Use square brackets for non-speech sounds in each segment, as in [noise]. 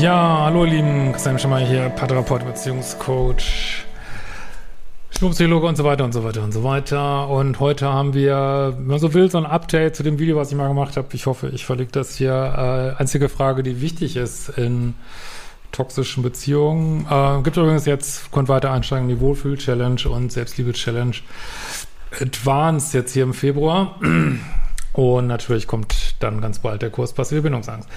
Ja, hallo ihr Lieben, Christian Schimmer hier, Paartherapeut, Beziehungscoach, Psychologe und so weiter und so weiter und so weiter. Und heute haben wir, wenn man so will, so ein Update zu dem Video, was ich mal gemacht habe. Ich hoffe, ich verlinke das hier. Äh, einzige Frage, die wichtig ist in toxischen Beziehungen. Äh, gibt übrigens jetzt, könnt weiter einsteigen, die Wohlfühl-Challenge und Selbstliebe-Challenge Advanced jetzt hier im Februar. Und natürlich kommt dann ganz bald der Kurs Passive Bindungsangst.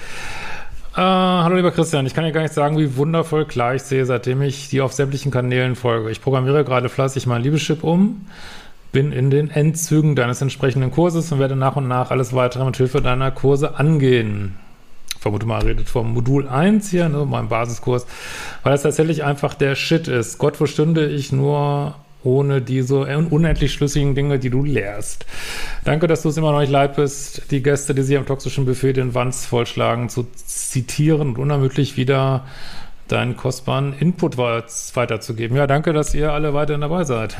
Äh, hallo lieber Christian, ich kann dir gar nicht sagen, wie wundervoll klar ich sehe, seitdem ich dir auf sämtlichen Kanälen folge. Ich programmiere gerade fleißig mein Liebeschip um, bin in den Endzügen deines entsprechenden Kurses und werde nach und nach alles weitere mit Hilfe deiner Kurse angehen. Vermute mal, redet vom Modul 1 hier, ne, meinem Basiskurs, weil es tatsächlich einfach der Shit ist. Gott, wo stünde ich nur ohne diese unendlich schlüssigen Dinge, die du lehrst. Danke, dass du es immer noch nicht leid bist, die Gäste, die sich am toxischen Buffet den Wanz vollschlagen, zu zitieren und unermüdlich wieder deinen kostbaren Input weiterzugeben. Ja, danke, dass ihr alle weiterhin dabei seid.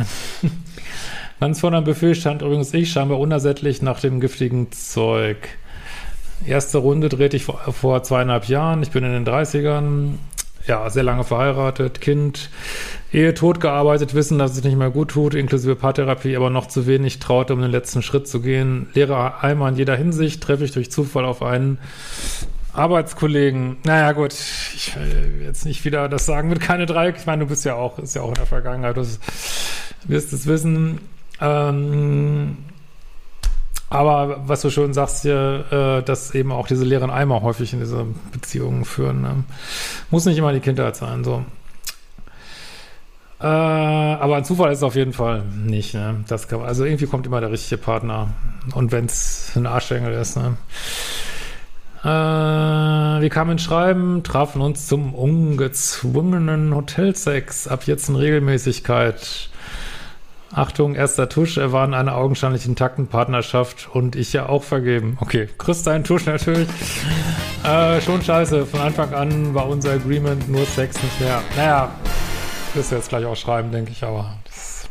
[laughs] Ganz vor deinem Buffet stand übrigens ich, scheinbar unersättlich nach dem giftigen Zeug. Erste Runde drehte ich vor, vor zweieinhalb Jahren. Ich bin in den 30ern ja, sehr lange verheiratet, Kind, Ehe tot gearbeitet, wissen, dass es nicht mehr gut tut, inklusive Paartherapie, aber noch zu wenig traute, um den letzten Schritt zu gehen. Lehre einmal in jeder Hinsicht, treffe ich durch Zufall auf einen Arbeitskollegen. Naja, gut, ich will jetzt nicht wieder das sagen mit keine Dreieck. Ich meine, du bist ja auch, ist ja auch in der Vergangenheit, du wirst es wissen. Ähm, aber was du schon sagst hier, äh, dass eben auch diese leeren Eimer häufig in diese Beziehungen führen. Ne? Muss nicht immer die Kindheit sein, so. Äh, aber ein Zufall ist es auf jeden Fall nicht. Ne? Das kann, also irgendwie kommt immer der richtige Partner. Und wenn es ein Arschengel ist. Ne? Äh, wir kamen ins Schreiben, trafen uns zum ungezwungenen Hotelsex. Ab jetzt in Regelmäßigkeit. Achtung, erster Tusch, er war in einer augenscheinlich intakten Partnerschaft und ich ja auch vergeben. Okay, Chris dein Tusch natürlich. äh, schon scheiße, von Anfang an war unser Agreement nur Sex nicht mehr. Naja, wirst du jetzt gleich auch schreiben, denke ich, aber das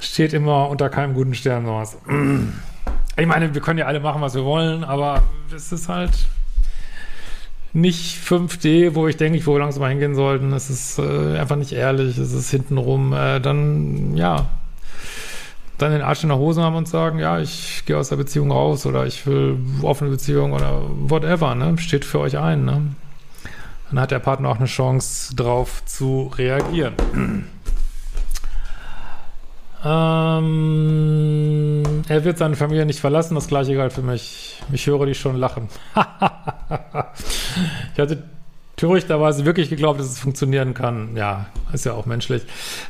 steht immer unter keinem guten Stern sowas. [clears throat] Ich meine, wir können ja alle machen, was wir wollen, aber es ist halt nicht 5D, wo ich denke, wo langsam mal hingehen sollten. Es ist äh, einfach nicht ehrlich, es ist hintenrum. Äh, dann, ja, dann den Arsch in der Hose haben und sagen, ja, ich gehe aus der Beziehung raus oder ich will offene Beziehung oder whatever, ne? Steht für euch ein, ne? Dann hat der Partner auch eine Chance, drauf zu reagieren. Ähm, er wird seine Familie nicht verlassen, das gleiche galt für mich. Ich höre dich schon lachen. [laughs] ich hatte törichterweise wirklich geglaubt, dass es funktionieren kann. Ja, ist ja auch menschlich.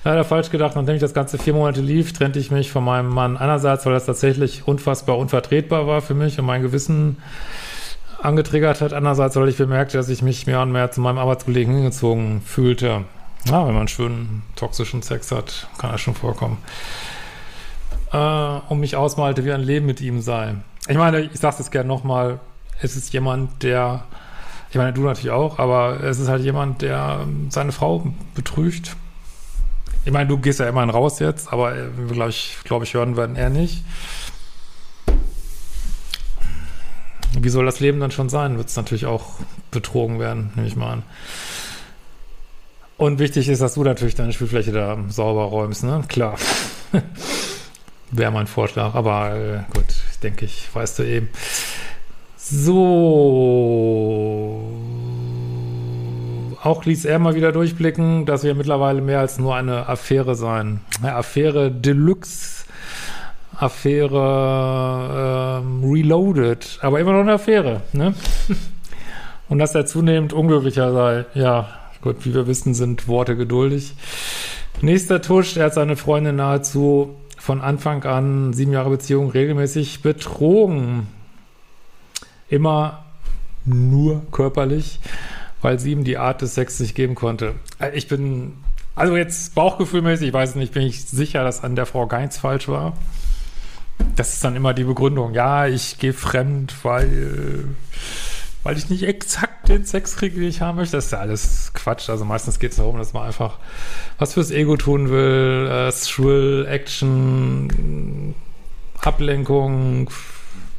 Leider falsch gedacht, nachdem ich das Ganze vier Monate lief, trennte ich mich von meinem Mann. Einerseits, weil das tatsächlich unfassbar unvertretbar war für mich und mein Gewissen angetriggert hat. Andererseits, weil ich bemerkte, dass ich mich mehr und mehr zu meinem Arbeitskollegen hingezogen fühlte. Ja, wenn man schönen toxischen Sex hat, kann das schon vorkommen. Äh, und mich ausmalte, wie ein Leben mit ihm sei. Ich meine, ich sag's jetzt gerne nochmal, es ist jemand, der, ich meine, du natürlich auch, aber es ist halt jemand, der seine Frau betrügt. Ich meine, du gehst ja immerhin raus jetzt, aber wir, glaube ich, glaub ich, hören werden er nicht. Wie soll das Leben dann schon sein? Wird es natürlich auch betrogen werden, nehme ich mal an. Und wichtig ist, dass du natürlich deine Spielfläche da sauber räumst, ne? Klar. [laughs] Wäre mein Vorschlag, aber äh, gut, ich denke, ich weißt du eben. So. auch ließ er mal wieder durchblicken, dass wir mittlerweile mehr als nur eine Affäre sein. Eine Affäre Deluxe, Affäre ähm, Reloaded, aber immer noch eine Affäre, ne? [laughs] Und dass er zunehmend unglücklicher sei. Ja, gut, wie wir wissen, sind Worte geduldig. Nächster Tusch, er hat seine Freundin nahezu von Anfang an, sieben Jahre Beziehung, regelmäßig betrogen. Immer nur körperlich weil sie ihm die Art des Sex nicht geben konnte. Äh, ich bin, also jetzt bauchgefühlmäßig, ich weiß nicht, bin ich sicher, dass an der Frau Geinz falsch war. Das ist dann immer die Begründung. Ja, ich gehe fremd, weil, weil ich nicht exakt den Sex kriege, den ich haben möchte. Das ist ja alles Quatsch. Also meistens geht es darum, dass man einfach was fürs Ego tun will. Äh, Thrill, Action, Ablenkung,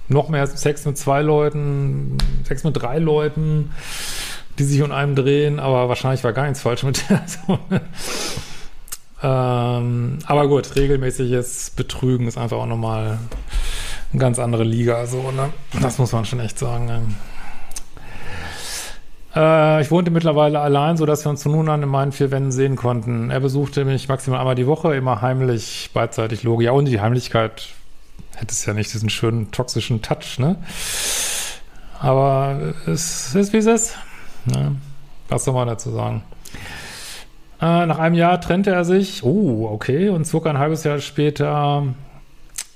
noch mehr Sex mit zwei Leuten, Sex mit drei Leuten die sich um einem drehen, aber wahrscheinlich war gar nichts falsch mit der. So, ähm, aber gut, regelmäßiges Betrügen ist einfach auch nochmal eine ganz andere Liga. So, ne? Das muss man schon echt sagen. Ne? Äh, ich wohnte mittlerweile allein, sodass wir uns von nun an in meinen vier Wänden sehen konnten. Er besuchte mich maximal einmal die Woche, immer heimlich, beidseitig Logo. Ja, und die Heimlichkeit hätte es ja nicht diesen schönen toxischen Touch, ne? Aber es ist, wie es ist. Ne? Was soll man dazu sagen? Äh, nach einem Jahr trennte er sich. Oh, okay. Und zog ein halbes Jahr später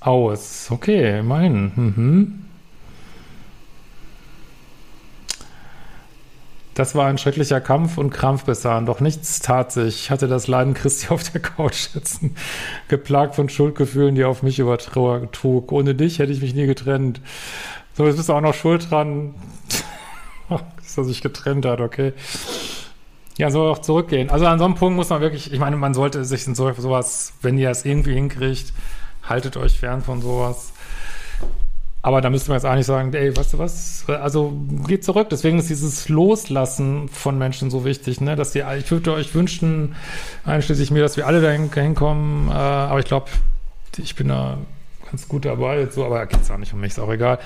aus. Okay, immerhin. Mhm. Das war ein schrecklicher Kampf und Krampf bis dahin, doch nichts tat sich. Ich hatte das Leiden Christi [laughs] auf der Couch sitzen, geplagt von Schuldgefühlen, die auf mich übertrug. Ohne dich hätte ich mich nie getrennt. So, jetzt bist du auch noch schuld dran [laughs] dass er sich getrennt hat, okay. Ja, soll auch zurückgehen. Also an so einem Punkt muss man wirklich, ich meine, man sollte sich in so, sowas, wenn ihr es irgendwie hinkriegt, haltet euch fern von sowas. Aber da müsste man jetzt eigentlich sagen, ey, weißt du was? Also geht zurück. Deswegen ist dieses Loslassen von Menschen so wichtig, ne? Dass die, ich würde euch wünschen, einschließlich mir, dass wir alle dahin hinkommen. Äh, aber ich glaube, ich bin da ganz gut dabei. Jetzt so, aber geht es auch nicht um mich, ist auch egal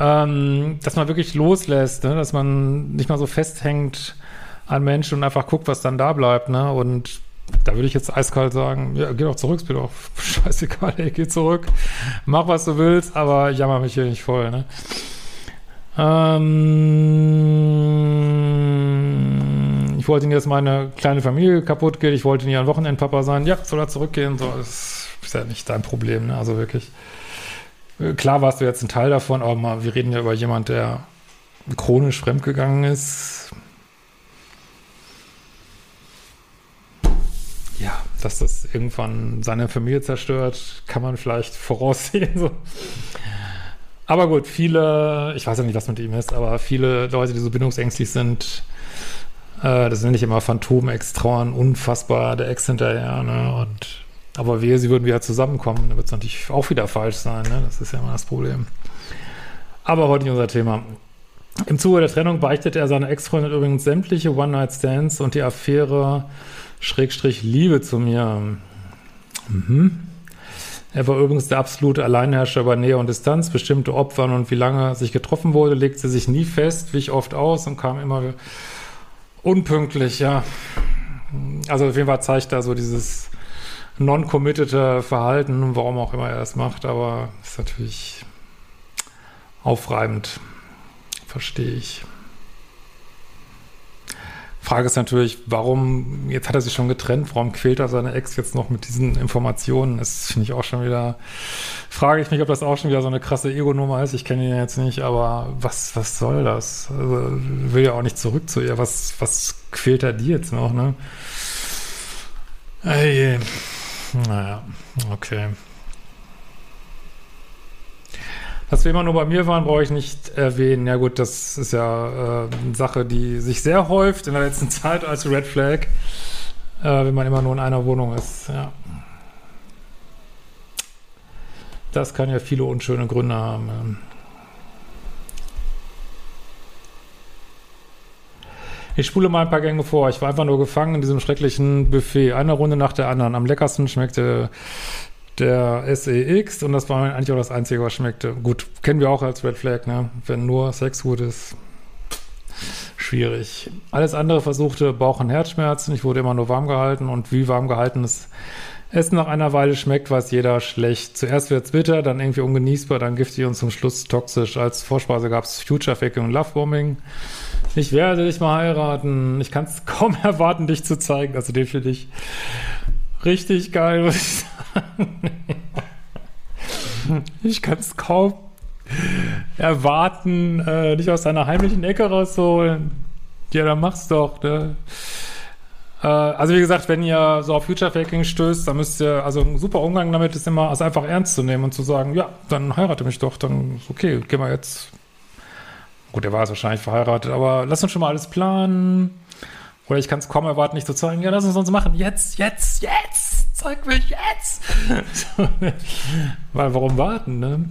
ähm, dass man wirklich loslässt, ne? dass man nicht mal so festhängt an Menschen und einfach guckt, was dann da bleibt. Ne? Und da würde ich jetzt eiskalt sagen, ja, geh doch zurück, ist mir doch [laughs] scheißegal, ey, geh zurück, mach, was du willst, aber jammer mich hier nicht voll. Ne? Ähm, ich wollte nicht, dass meine kleine Familie kaputt geht, ich wollte nie ein Wochenendpapa sein. Ja, soll er zurückgehen? So, das ist ja nicht dein Problem, ne? also wirklich. Klar warst du jetzt ein Teil davon, aber wir reden ja über jemand, der chronisch fremdgegangen ist. Ja, dass das irgendwann seine Familie zerstört, kann man vielleicht [laughs] voraussehen. So. Aber gut, viele, ich weiß ja nicht, was mit ihm ist, aber viele Leute, die so bindungsängstlich sind, äh, das nenne ich immer Phantom-Ex-Trauern, unfassbar der Ex hinterher, ne? Und aber wehe, sie würden wieder zusammenkommen, dann wird es natürlich auch wieder falsch sein. Ne? Das ist ja immer das Problem. Aber heute nicht unser Thema. Im Zuge der Trennung beichtet er seiner Ex-Freundin übrigens sämtliche One-Night-Stands und die Affäre Schrägstrich Liebe zu mir. Mhm. Er war übrigens der absolute Alleinherrscher über Nähe und Distanz, bestimmte Opfern und wie lange sich getroffen wurde, legte sich nie fest, wich oft aus und kam immer unpünktlich, ja. Also auf jeden Fall zeigt er so dieses non-committede Verhalten, warum auch immer er das macht, aber ist natürlich aufreibend. Verstehe ich. Frage ist natürlich, warum, jetzt hat er sich schon getrennt, warum quält er seine Ex jetzt noch mit diesen Informationen? Das finde ich auch schon wieder, frage ich mich, ob das auch schon wieder so eine krasse Ego-Nummer ist. Ich kenne ihn jetzt nicht, aber was, was soll das? Also, will ja auch nicht zurück zu ihr. Was, was quält er die jetzt noch, ne? Ey, naja, okay. Dass wir immer nur bei mir waren, brauche ich nicht erwähnen. Ja gut, das ist ja äh, eine Sache, die sich sehr häuft in der letzten [laughs] Zeit als Red Flag, äh, wenn man immer nur in einer Wohnung ist. Ja. Das kann ja viele unschöne Gründe haben. Ich spule mal ein paar Gänge vor. Ich war einfach nur gefangen in diesem schrecklichen Buffet. Eine Runde nach der anderen. Am leckersten schmeckte der SEX und das war eigentlich auch das Einzige, was schmeckte. Gut, kennen wir auch als Red Flag, ne? Wenn nur Sex gut ist, schwierig. Alles andere versuchte Bauch- und Herzschmerzen. Ich wurde immer nur warm gehalten und wie warm gehaltenes Essen nach einer Weile schmeckt, weiß jeder schlecht. Zuerst wird es bitter, dann irgendwie ungenießbar, dann giftig und zum Schluss toxisch. Als Vorspeise gab es Future Faking und Lovebombing. Ich werde dich mal heiraten. Ich kann es [laughs] kaum erwarten, dich zu zeigen. Also den finde ich richtig geil, muss ich sagen. [laughs] Ich kann es kaum erwarten, äh, dich aus deiner heimlichen Ecke rauszuholen. Ja, dann mach's doch, ne? Äh, also wie gesagt, wenn ihr so auf Future Faking stößt, dann müsst ihr, also ein super Umgang damit ist immer, es einfach ernst zu nehmen und zu sagen, ja, dann heirate mich doch, dann ist okay, gehen wir jetzt. Gut, er war jetzt wahrscheinlich verheiratet, aber lass uns schon mal alles planen. Oder ich kann es kaum erwarten, nicht zu zeigen, ja, lass uns uns machen. Jetzt, jetzt, jetzt! Zeig mich jetzt! [laughs] Weil warum warten, ne?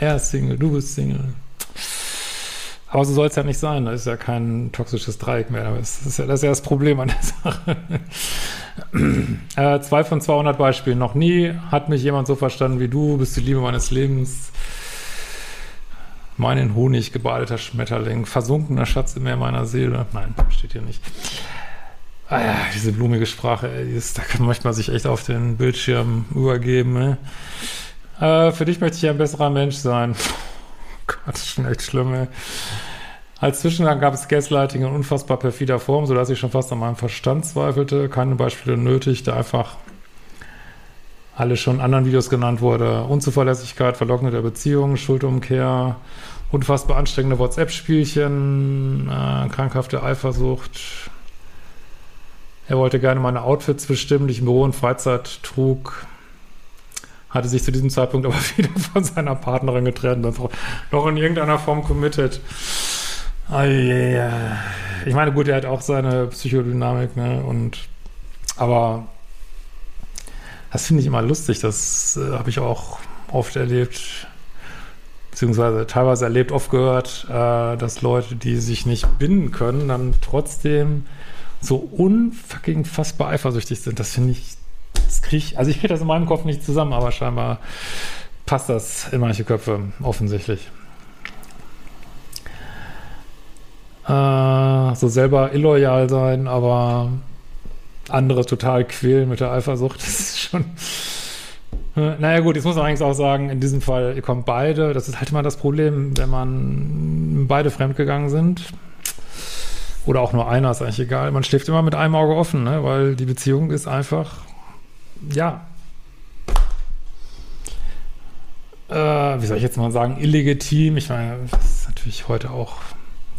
Er ist Single, du bist Single. Aber so soll es ja nicht sein. Das ist ja kein toxisches Dreieck mehr. Das ist ja das, ist ja das Problem an der Sache. [clears throat] äh, zwei von 200 Beispielen. Noch nie hat mich jemand so verstanden wie du. Bist die Liebe meines Lebens. Mein in Honig gebadeter Schmetterling. Versunkener Schatz im Meer meiner Seele. Nein, steht hier nicht. Ah ja, diese blumige Sprache, ey, ist, da kann manchmal sich echt auf den Bildschirm übergeben. Ne? Äh, für dich möchte ich ein besserer Mensch sein. Gott, das ist schon echt schlimm, ey. Als Zwischengang gab es Gaslighting in unfassbar perfider Form, sodass ich schon fast an meinem Verstand zweifelte. Keine Beispiele nötig, da einfach alles schon anderen Videos genannt wurde. Unzuverlässigkeit, verlockende Beziehungen, Schuldumkehr, unfassbar anstrengende WhatsApp-Spielchen, äh, krankhafte Eifersucht. Er wollte gerne meine Outfits bestimmen, die ich im Büro und Freizeit trug hatte sich zu diesem Zeitpunkt [laughs] aber wieder von seiner Partnerin getrennt und noch in irgendeiner Form committed. Oh yeah. Ich meine, gut, er hat auch seine Psychodynamik, ne? Und aber das finde ich immer lustig. Das äh, habe ich auch oft erlebt, beziehungsweise teilweise erlebt, oft gehört, äh, dass Leute, die sich nicht binden können, dann trotzdem so unfucking fassbar eifersüchtig sind. Das finde ich das krieg ich, also ich kriege das in meinem Kopf nicht zusammen, aber scheinbar passt das in manche Köpfe offensichtlich. Äh, so selber illoyal sein, aber andere total quälen mit der Eifersucht, [laughs] das ist schon. Äh, naja, gut, jetzt muss man eigentlich auch sagen, in diesem Fall, ihr kommt beide. Das ist halt immer das Problem, wenn man beide fremdgegangen sind. Oder auch nur einer, ist eigentlich egal. Man schläft immer mit einem Auge offen, ne? weil die Beziehung ist einfach ja, äh, wie soll ich jetzt mal sagen, illegitim. Ich meine, das ist natürlich heute auch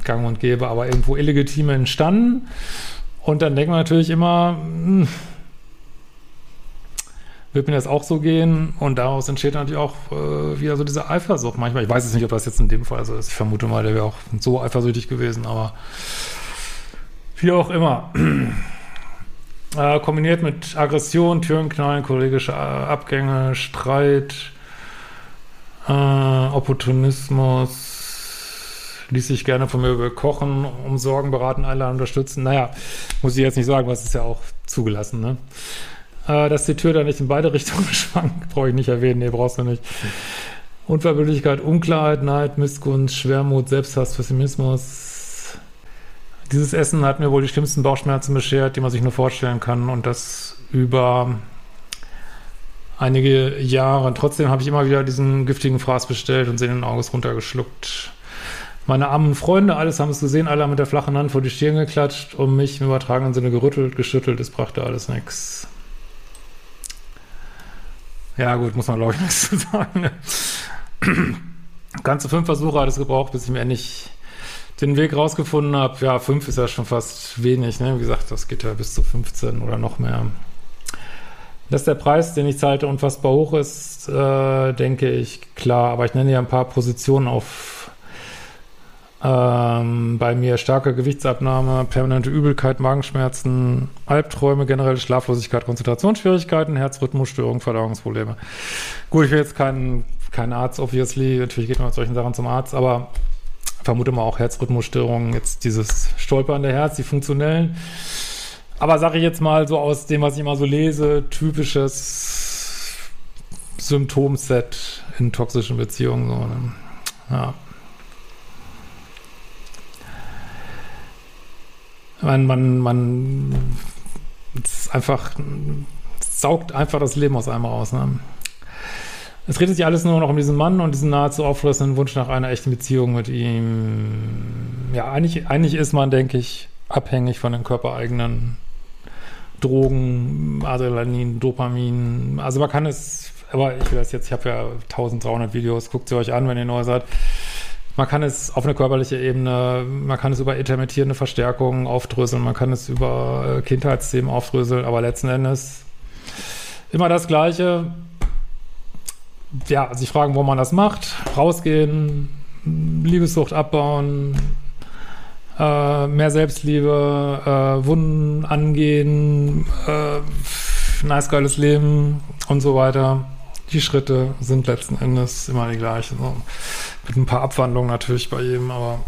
gang und gäbe, aber irgendwo illegitim entstanden. Und dann denkt man natürlich immer, hm, wird mir das auch so gehen? Und daraus entsteht natürlich auch äh, wieder so diese Eifersucht. Manchmal, ich weiß jetzt nicht, ob das jetzt in dem Fall so ist. Ich vermute mal, der wäre auch so eifersüchtig gewesen, aber wie auch immer. [clears throat] Äh, kombiniert mit Aggression, Türenknallen, kollegische äh, Abgänge, Streit, äh, Opportunismus, ließ sich gerne von mir bekochen, umsorgen, beraten, einladen, unterstützen. Naja, muss ich jetzt nicht sagen, was ist ja auch zugelassen, ne? Äh, dass die Tür da nicht in beide [laughs] Richtungen schwankt, brauche ich nicht erwähnen, nee, brauchst du nicht. Unverbindlichkeit, Unklarheit, Neid, Missgunst, Schwermut, Selbsthass, Pessimismus, dieses Essen hat mir wohl die schlimmsten Bauchschmerzen beschert, die man sich nur vorstellen kann. Und das über einige Jahre. Und trotzdem habe ich immer wieder diesen giftigen Fraß bestellt und sehenden Auges runtergeschluckt. Meine armen Freunde, alles haben es gesehen, alle haben mit der flachen Hand vor die Stirn geklatscht und mich im übertragenen Sinne gerüttelt, geschüttelt. Es brachte alles nichts. Ja, gut, muss man glaube ich [laughs] nichts zu sagen. Ganze fünf Versuche hat es gebraucht, bis ich mir endlich den Weg rausgefunden habe, ja, fünf ist ja schon fast wenig, ne? Wie gesagt, das geht ja bis zu 15 oder noch mehr. Dass der Preis, den ich zahlte, unfassbar hoch ist, äh, denke ich, klar. Aber ich nenne ja ein paar Positionen auf ähm, bei mir starke Gewichtsabnahme, permanente Übelkeit, Magenschmerzen, Albträume, generelle Schlaflosigkeit, Konzentrationsschwierigkeiten, Herzrhythmusstörungen, Verdauungsprobleme. Gut, ich will jetzt kein, kein Arzt, obviously, natürlich geht man mit solchen Sachen zum Arzt, aber vermute mal auch Herzrhythmusstörungen, jetzt dieses stolpernde Herz, die funktionellen. Aber sage ich jetzt mal so aus dem, was ich immer so lese, typisches Symptomset in toxischen Beziehungen. So, ne? Ja. man, man, man ist einfach, saugt einfach das Leben aus einem raus. Ne? Es redet sich alles nur noch um diesen Mann und diesen nahezu auffressenden Wunsch nach einer echten Beziehung mit ihm. Ja, eigentlich, eigentlich ist man, denke ich, abhängig von den körpereigenen Drogen, Adrenalin, Dopamin. Also man kann es, aber ich will das jetzt, ich habe ja 1300 Videos, guckt sie euch an, wenn ihr neu seid. Man kann es auf eine körperliche Ebene, man kann es über intermittierende Verstärkungen aufdröseln, man kann es über äh, Kindheitsthemen aufdröseln, aber letzten Endes immer das Gleiche. Ja, sich fragen, wo man das macht, rausgehen, Liebessucht abbauen, äh, mehr Selbstliebe, äh, Wunden angehen, äh, nice geiles Leben und so weiter. Die Schritte sind letzten Endes immer die gleichen. So. Mit ein paar Abwandlungen natürlich bei jedem, aber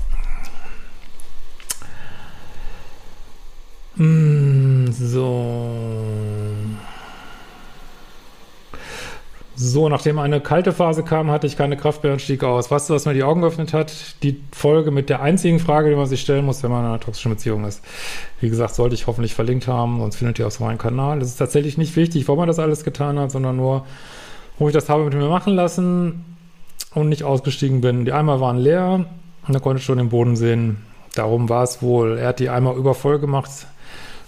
mm, so. So, nachdem eine kalte Phase kam, hatte ich keine Kraft mehr und stieg aus. Weißt du, was mir die Augen geöffnet hat? Die Folge mit der einzigen Frage, die man sich stellen muss, wenn man in einer toxischen Beziehung ist. Wie gesagt, sollte ich hoffentlich verlinkt haben, sonst findet ihr auf meinem Kanal. Es ist tatsächlich nicht wichtig, warum man das alles getan hat, sondern nur, wo ich das habe mit mir machen lassen und nicht ausgestiegen bin. Die Eimer waren leer und er konnte schon den Boden sehen. Darum war es wohl. Er hat die Eimer übervoll gemacht.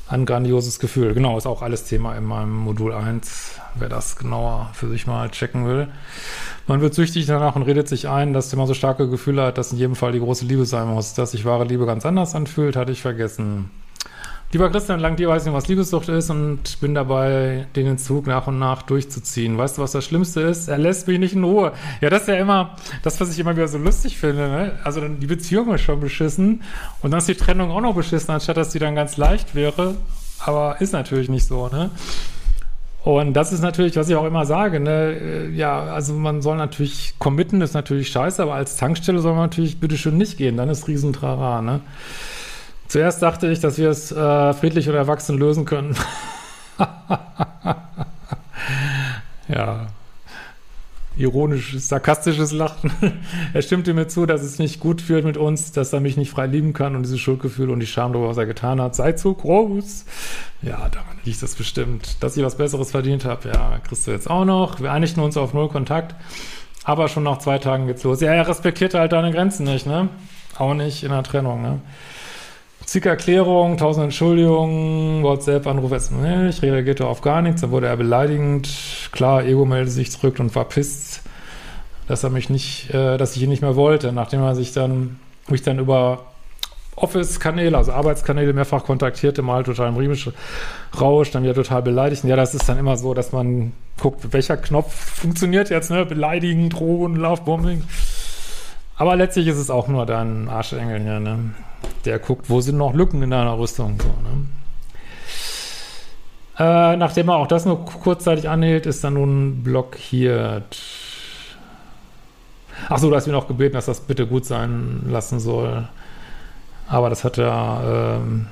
Ein grandioses Gefühl. Genau, ist auch alles Thema in meinem Modul 1 wer das genauer für sich mal checken will. Man wird süchtig danach und redet sich ein, dass man so starke Gefühle hat, dass in jedem Fall die große Liebe sein muss. Dass sich wahre Liebe ganz anders anfühlt, hatte ich vergessen. Lieber Christian Lang, dir weiß nicht, was Liebessucht ist und bin dabei, den Entzug nach und nach durchzuziehen. Weißt du, was das Schlimmste ist? Er lässt mich nicht in Ruhe. Ja, das ist ja immer das, was ich immer wieder so lustig finde. Ne? Also die Beziehung ist schon beschissen und dann ist die Trennung auch noch beschissen, anstatt dass die dann ganz leicht wäre. Aber ist natürlich nicht so, ne? Und das ist natürlich, was ich auch immer sage, ne, äh, ja, also man soll natürlich committen, ist natürlich scheiße, aber als Tankstelle soll man natürlich bitte schön nicht gehen, dann ist Riesentrara, ne. Zuerst dachte ich, dass wir es äh, friedlich oder erwachsen lösen können. [laughs] ja, ironisches, sarkastisches Lachen. [laughs] er stimmte mir zu, dass es nicht gut fühlt mit uns, dass er mich nicht frei lieben kann und dieses Schuldgefühl und die Scham darüber, was er getan hat, sei zu groß. Ja, daran liegt das bestimmt. Dass ich was Besseres verdient habe, ja, kriegst du jetzt auch noch. Wir einigten uns auf null Kontakt, aber schon nach zwei Tagen geht's los. Ja, er respektiert halt deine Grenzen nicht, ne? Auch nicht in der Trennung, ne? Zig Erklärungen, tausend Entschuldigungen, WhatsApp-Anruf, ich reagierte auf gar nichts, dann wurde er beleidigend. Klar, Ego meldete sich zurück und war pisst, dass er mich nicht, äh, dass ich ihn nicht mehr wollte, nachdem er sich dann, mich dann über Office-Kanäle, also Arbeitskanäle mehrfach kontaktierte, mal total im Riemisch Rausch, dann wieder total beleidigt. Ja, das ist dann immer so, dass man guckt, welcher Knopf funktioniert jetzt, ne? Beleidigen, drohen, Lovebombing. Aber letztlich ist es auch nur dein Arschengel hier, ne? Der guckt, wo sind noch Lücken in deiner Rüstung, so, ne? Äh, nachdem er auch das nur kurzzeitig anhielt, ist er nun blockiert. Achso, du hast mir noch gebeten, dass das bitte gut sein lassen soll. Aber das hat ja ähm,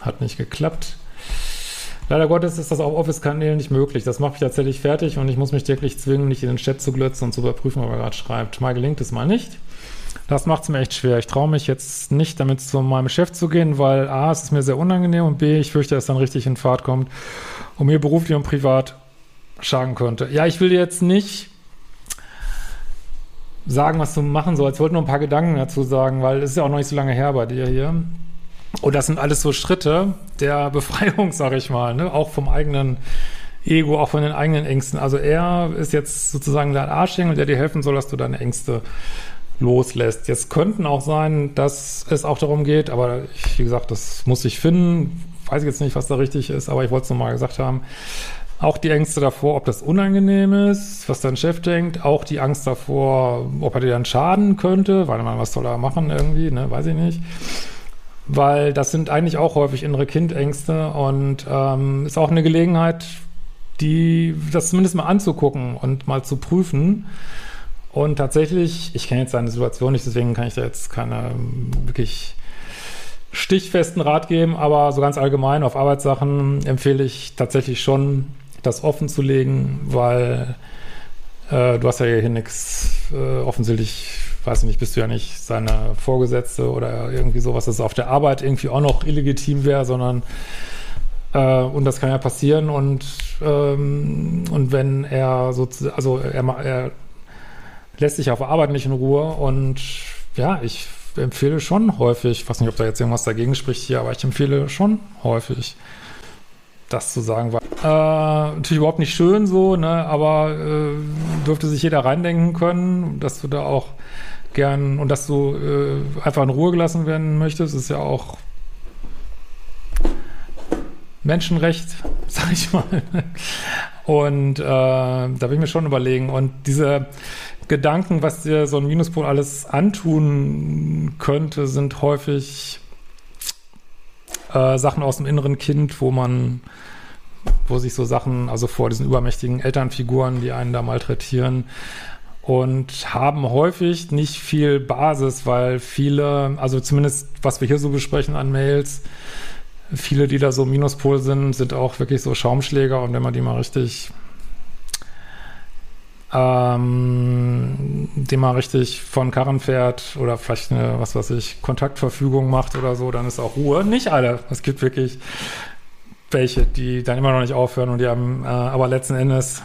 hat nicht geklappt. Leider Gottes ist das auf Office-Kanälen nicht möglich. Das mache ich tatsächlich fertig und ich muss mich täglich zwingen, nicht in den Chat zu glötzen und zu überprüfen, ob er gerade schreibt. Mal gelingt es mal nicht. Das macht es mir echt schwer. Ich traue mich jetzt nicht, damit zu meinem Chef zu gehen, weil A, es ist mir sehr unangenehm und B, ich fürchte, dass dann richtig in Fahrt kommt und mir beruflich und privat schaden könnte. Ja, ich will jetzt nicht sagen, was du machen sollst. Ich wollte nur ein paar Gedanken dazu sagen, weil es ist ja auch noch nicht so lange her bei dir hier. Und das sind alles so Schritte der [laughs] Befreiung, sag ich mal, ne? auch vom eigenen Ego, auch von den eigenen Ängsten. Also er ist jetzt sozusagen dein Arschengel, der dir helfen soll, dass du deine Ängste loslässt. Jetzt könnten auch sein, dass es auch darum geht, aber ich, wie gesagt, das muss ich finden. Weiß ich jetzt nicht, was da richtig ist, aber ich wollte es nochmal gesagt haben. Auch die Ängste davor, ob das unangenehm ist, was dein Chef denkt. Auch die Angst davor, ob er dir dann schaden könnte. Weil man, was soll er machen irgendwie, ne? Weiß ich nicht. Weil das sind eigentlich auch häufig innere Kindängste und ähm, ist auch eine Gelegenheit, die, das zumindest mal anzugucken und mal zu prüfen. Und tatsächlich, ich kenne jetzt seine Situation nicht, deswegen kann ich da jetzt keine wirklich stichfesten Rat geben, aber so ganz allgemein auf Arbeitssachen empfehle ich tatsächlich schon, das offen zu legen, weil äh, du hast ja hier nichts, äh, offensichtlich weiß ich nicht, bist du ja nicht seine Vorgesetzte oder irgendwie sowas, dass es auf der Arbeit irgendwie auch noch illegitim wäre, sondern äh, und das kann ja passieren und ähm, und wenn er so, also er, er lässt sich auf Arbeit nicht in Ruhe und ja, ich empfehle schon häufig, ich weiß nicht, ob da jetzt irgendwas dagegen spricht hier, aber ich empfehle schon häufig, das zu sagen war. Äh, natürlich überhaupt nicht schön so, ne, aber äh, dürfte sich jeder reindenken können, dass du da auch gern und dass du äh, einfach in Ruhe gelassen werden möchtest, ist ja auch Menschenrecht, [laughs] sag ich mal. Und äh, da will ich mir schon überlegen. Und diese Gedanken, was dir so ein Minuspol alles antun könnte, sind häufig äh, Sachen aus dem inneren Kind, wo man, wo sich so Sachen, also vor diesen übermächtigen Elternfiguren, die einen da malträtieren, und haben häufig nicht viel Basis, weil viele, also zumindest was wir hier so besprechen an Mails, viele, die da so Minuspol sind, sind auch wirklich so Schaumschläger und wenn man die mal richtig ähm, die mal richtig von Karren fährt oder vielleicht eine, was weiß ich, Kontaktverfügung macht oder so, dann ist auch Ruhe. Nicht alle. Es gibt wirklich welche, die dann immer noch nicht aufhören und die haben, äh, aber letzten Endes,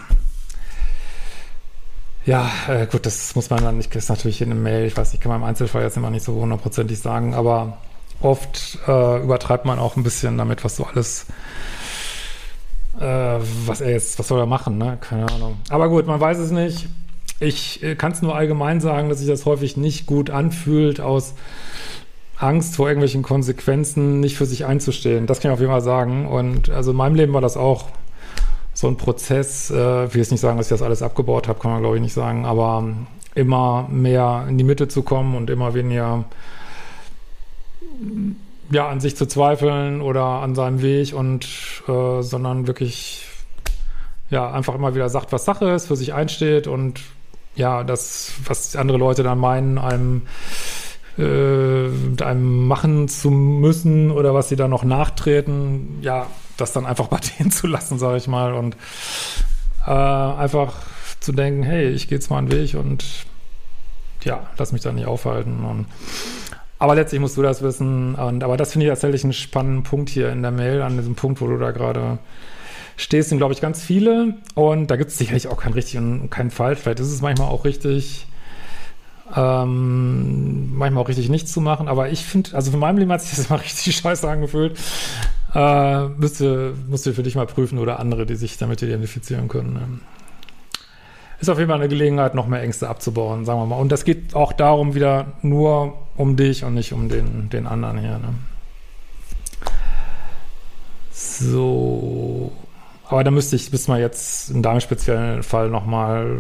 ja, äh, gut, das muss man dann nicht, das ist natürlich in einem Mail, ich weiß, ich kann man im Einzelfall jetzt immer nicht so hundertprozentig sagen, aber oft äh, übertreibt man auch ein bisschen damit, was so alles äh, was er jetzt, was soll er machen, ne? Keine Ahnung. Aber gut, man weiß es nicht. Ich äh, kann es nur allgemein sagen, dass sich das häufig nicht gut anfühlt, aus Angst vor irgendwelchen Konsequenzen nicht für sich einzustehen. Das kann ich auf jeden Fall sagen. Und also in meinem Leben war das auch so ein Prozess. Äh, ich will jetzt nicht sagen, dass ich das alles abgebaut habe, kann man glaube ich nicht sagen, aber immer mehr in die Mitte zu kommen und immer weniger ja, an sich zu zweifeln oder an seinem Weg und äh, sondern wirklich ja einfach immer wieder sagt, was Sache ist, für sich einsteht und ja, das, was andere Leute dann meinen, einem äh, einem machen zu müssen oder was sie dann noch nachtreten, ja, das dann einfach [laughs] bei denen zu lassen, sage ich mal, und äh, einfach zu denken, hey, ich gehe jetzt mal einen Weg und ja, lass mich da nicht aufhalten und aber letztlich musst du das wissen. Und, aber das finde ich tatsächlich einen spannenden Punkt hier in der Mail, an diesem Punkt, wo du da gerade stehst, sind, glaube ich, ganz viele. Und da gibt es sicherlich auch kein richtig und kein falsch. Vielleicht ist es manchmal auch richtig, ähm, manchmal auch richtig nichts zu machen. Aber ich finde, also von meinem Leben hat sich das [laughs] immer richtig scheiße angefühlt. Äh, müsste, musst du für dich mal prüfen oder andere, die sich damit identifizieren können. Ne? Ist auf jeden Fall eine Gelegenheit, noch mehr Ängste abzubauen, sagen wir mal. Und das geht auch darum wieder nur um dich und nicht um den, den anderen hier. Ne? So. Aber da müsste ich, müsste man jetzt in deinem speziellen Fall nochmal,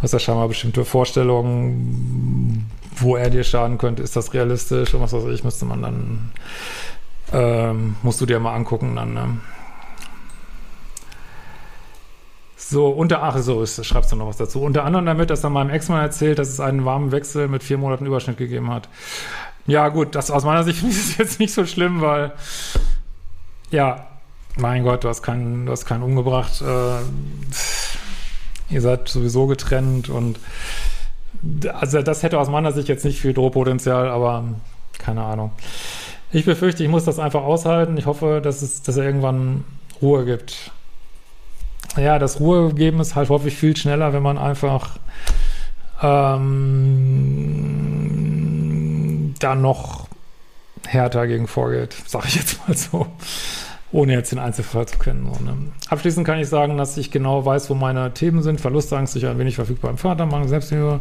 was ja scheinbar bestimmte Vorstellungen, wo er dir schaden könnte, ist das realistisch und was weiß ich, müsste man dann, ähm, musst du dir mal angucken dann, ne? So, unter, ach so, ist, schreibst du noch was dazu. Unter anderem damit, dass er meinem Ex-Mann erzählt, dass es einen warmen Wechsel mit vier Monaten Überschnitt gegeben hat. Ja, gut, das aus meiner Sicht [laughs] ist jetzt nicht so schlimm, weil, ja, mein Gott, du hast keinen, du hast keinen umgebracht. Äh, ihr seid sowieso getrennt und also das hätte aus meiner Sicht jetzt nicht viel Drohpotenzial, aber keine Ahnung. Ich befürchte, ich muss das einfach aushalten. Ich hoffe, dass es, dass er irgendwann Ruhe gibt ja, das Ruhe geben ist halt häufig viel schneller, wenn man einfach ähm, da noch härter gegen vorgeht, sage ich jetzt mal so, ohne jetzt den Einzelfall zu kennen. So, ne? Abschließend kann ich sagen, dass ich genau weiß, wo meine Themen sind. Verlustangst, sicher ein wenig verfügbar im Vatermann, Selbstliebe,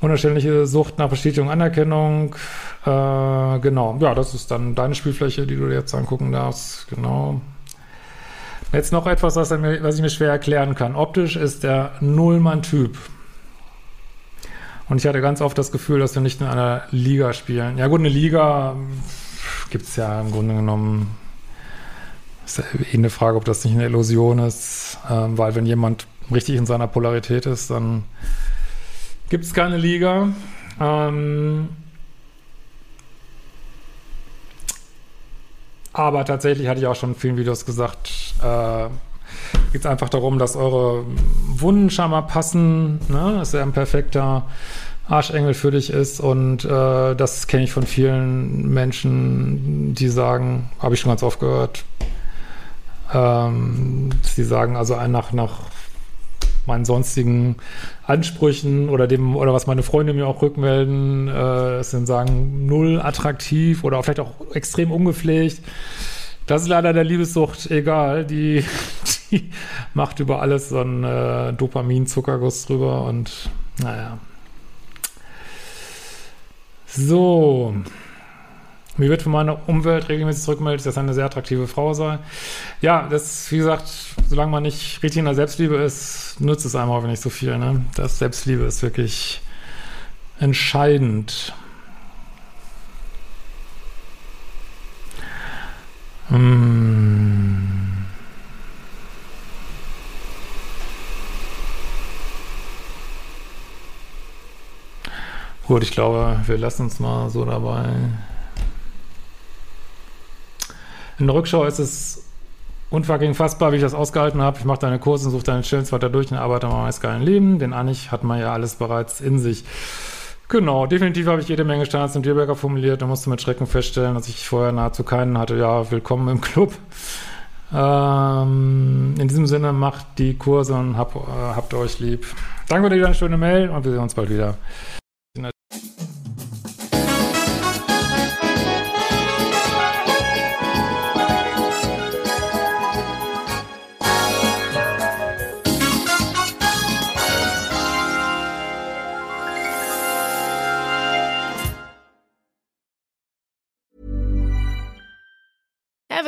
unerständliche Sucht nach Bestätigung, Anerkennung. Äh, genau, ja, das ist dann deine Spielfläche, die du dir jetzt angucken darfst. Genau. Jetzt noch etwas, was, was ich mir schwer erklären kann. Optisch ist der Nullmann-Typ. Und ich hatte ganz oft das Gefühl, dass wir nicht in einer Liga spielen. Ja gut, eine Liga gibt es ja im Grunde genommen. Ist ja eh eine Frage, ob das nicht eine Illusion ist. Ähm, weil wenn jemand richtig in seiner Polarität ist, dann gibt es keine Liga. Ähm, Aber tatsächlich hatte ich auch schon in vielen Videos gesagt, äh, geht es einfach darum, dass eure Wunden scheinbar passen. Ne? Das ist ja ein perfekter Arschengel für dich ist. Und äh, das kenne ich von vielen Menschen, die sagen, habe ich schon ganz oft gehört, ähm, sie sagen also nach, nach meinen sonstigen Ansprüchen oder dem, oder was meine Freunde mir auch rückmelden, äh, sind sagen, null attraktiv oder vielleicht auch extrem ungepflegt. Das ist leider der Liebessucht egal. Die, die macht über alles so einen äh, Dopamin-Zuckerguss drüber und naja. So. Mir wird von meiner Umwelt regelmäßig zurückgemeldet, dass er eine sehr attraktive Frau sei. Ja, das, wie gesagt, solange man nicht richtig in der Selbstliebe ist, nutzt es einem auch nicht so viel. Ne? Das Selbstliebe ist wirklich entscheidend. Hm. Gut, ich glaube, wir lassen uns mal so dabei. In der Rückschau ist es unfucking fassbar, wie ich das ausgehalten habe. Ich mache deine Kurse und suche deine Chills weiter durch und arbeite an meinem geilen Leben. Den Anich hat man ja alles bereits in sich. Genau, definitiv habe ich jede Menge Standards im Dealbreaker formuliert. Da musste mit Schrecken feststellen, dass ich vorher nahezu keinen hatte. Ja, willkommen im Club. Ähm, in diesem Sinne, macht die Kurse und hab, äh, habt euch lieb. Danke für die schöne Mail und wir sehen uns bald wieder.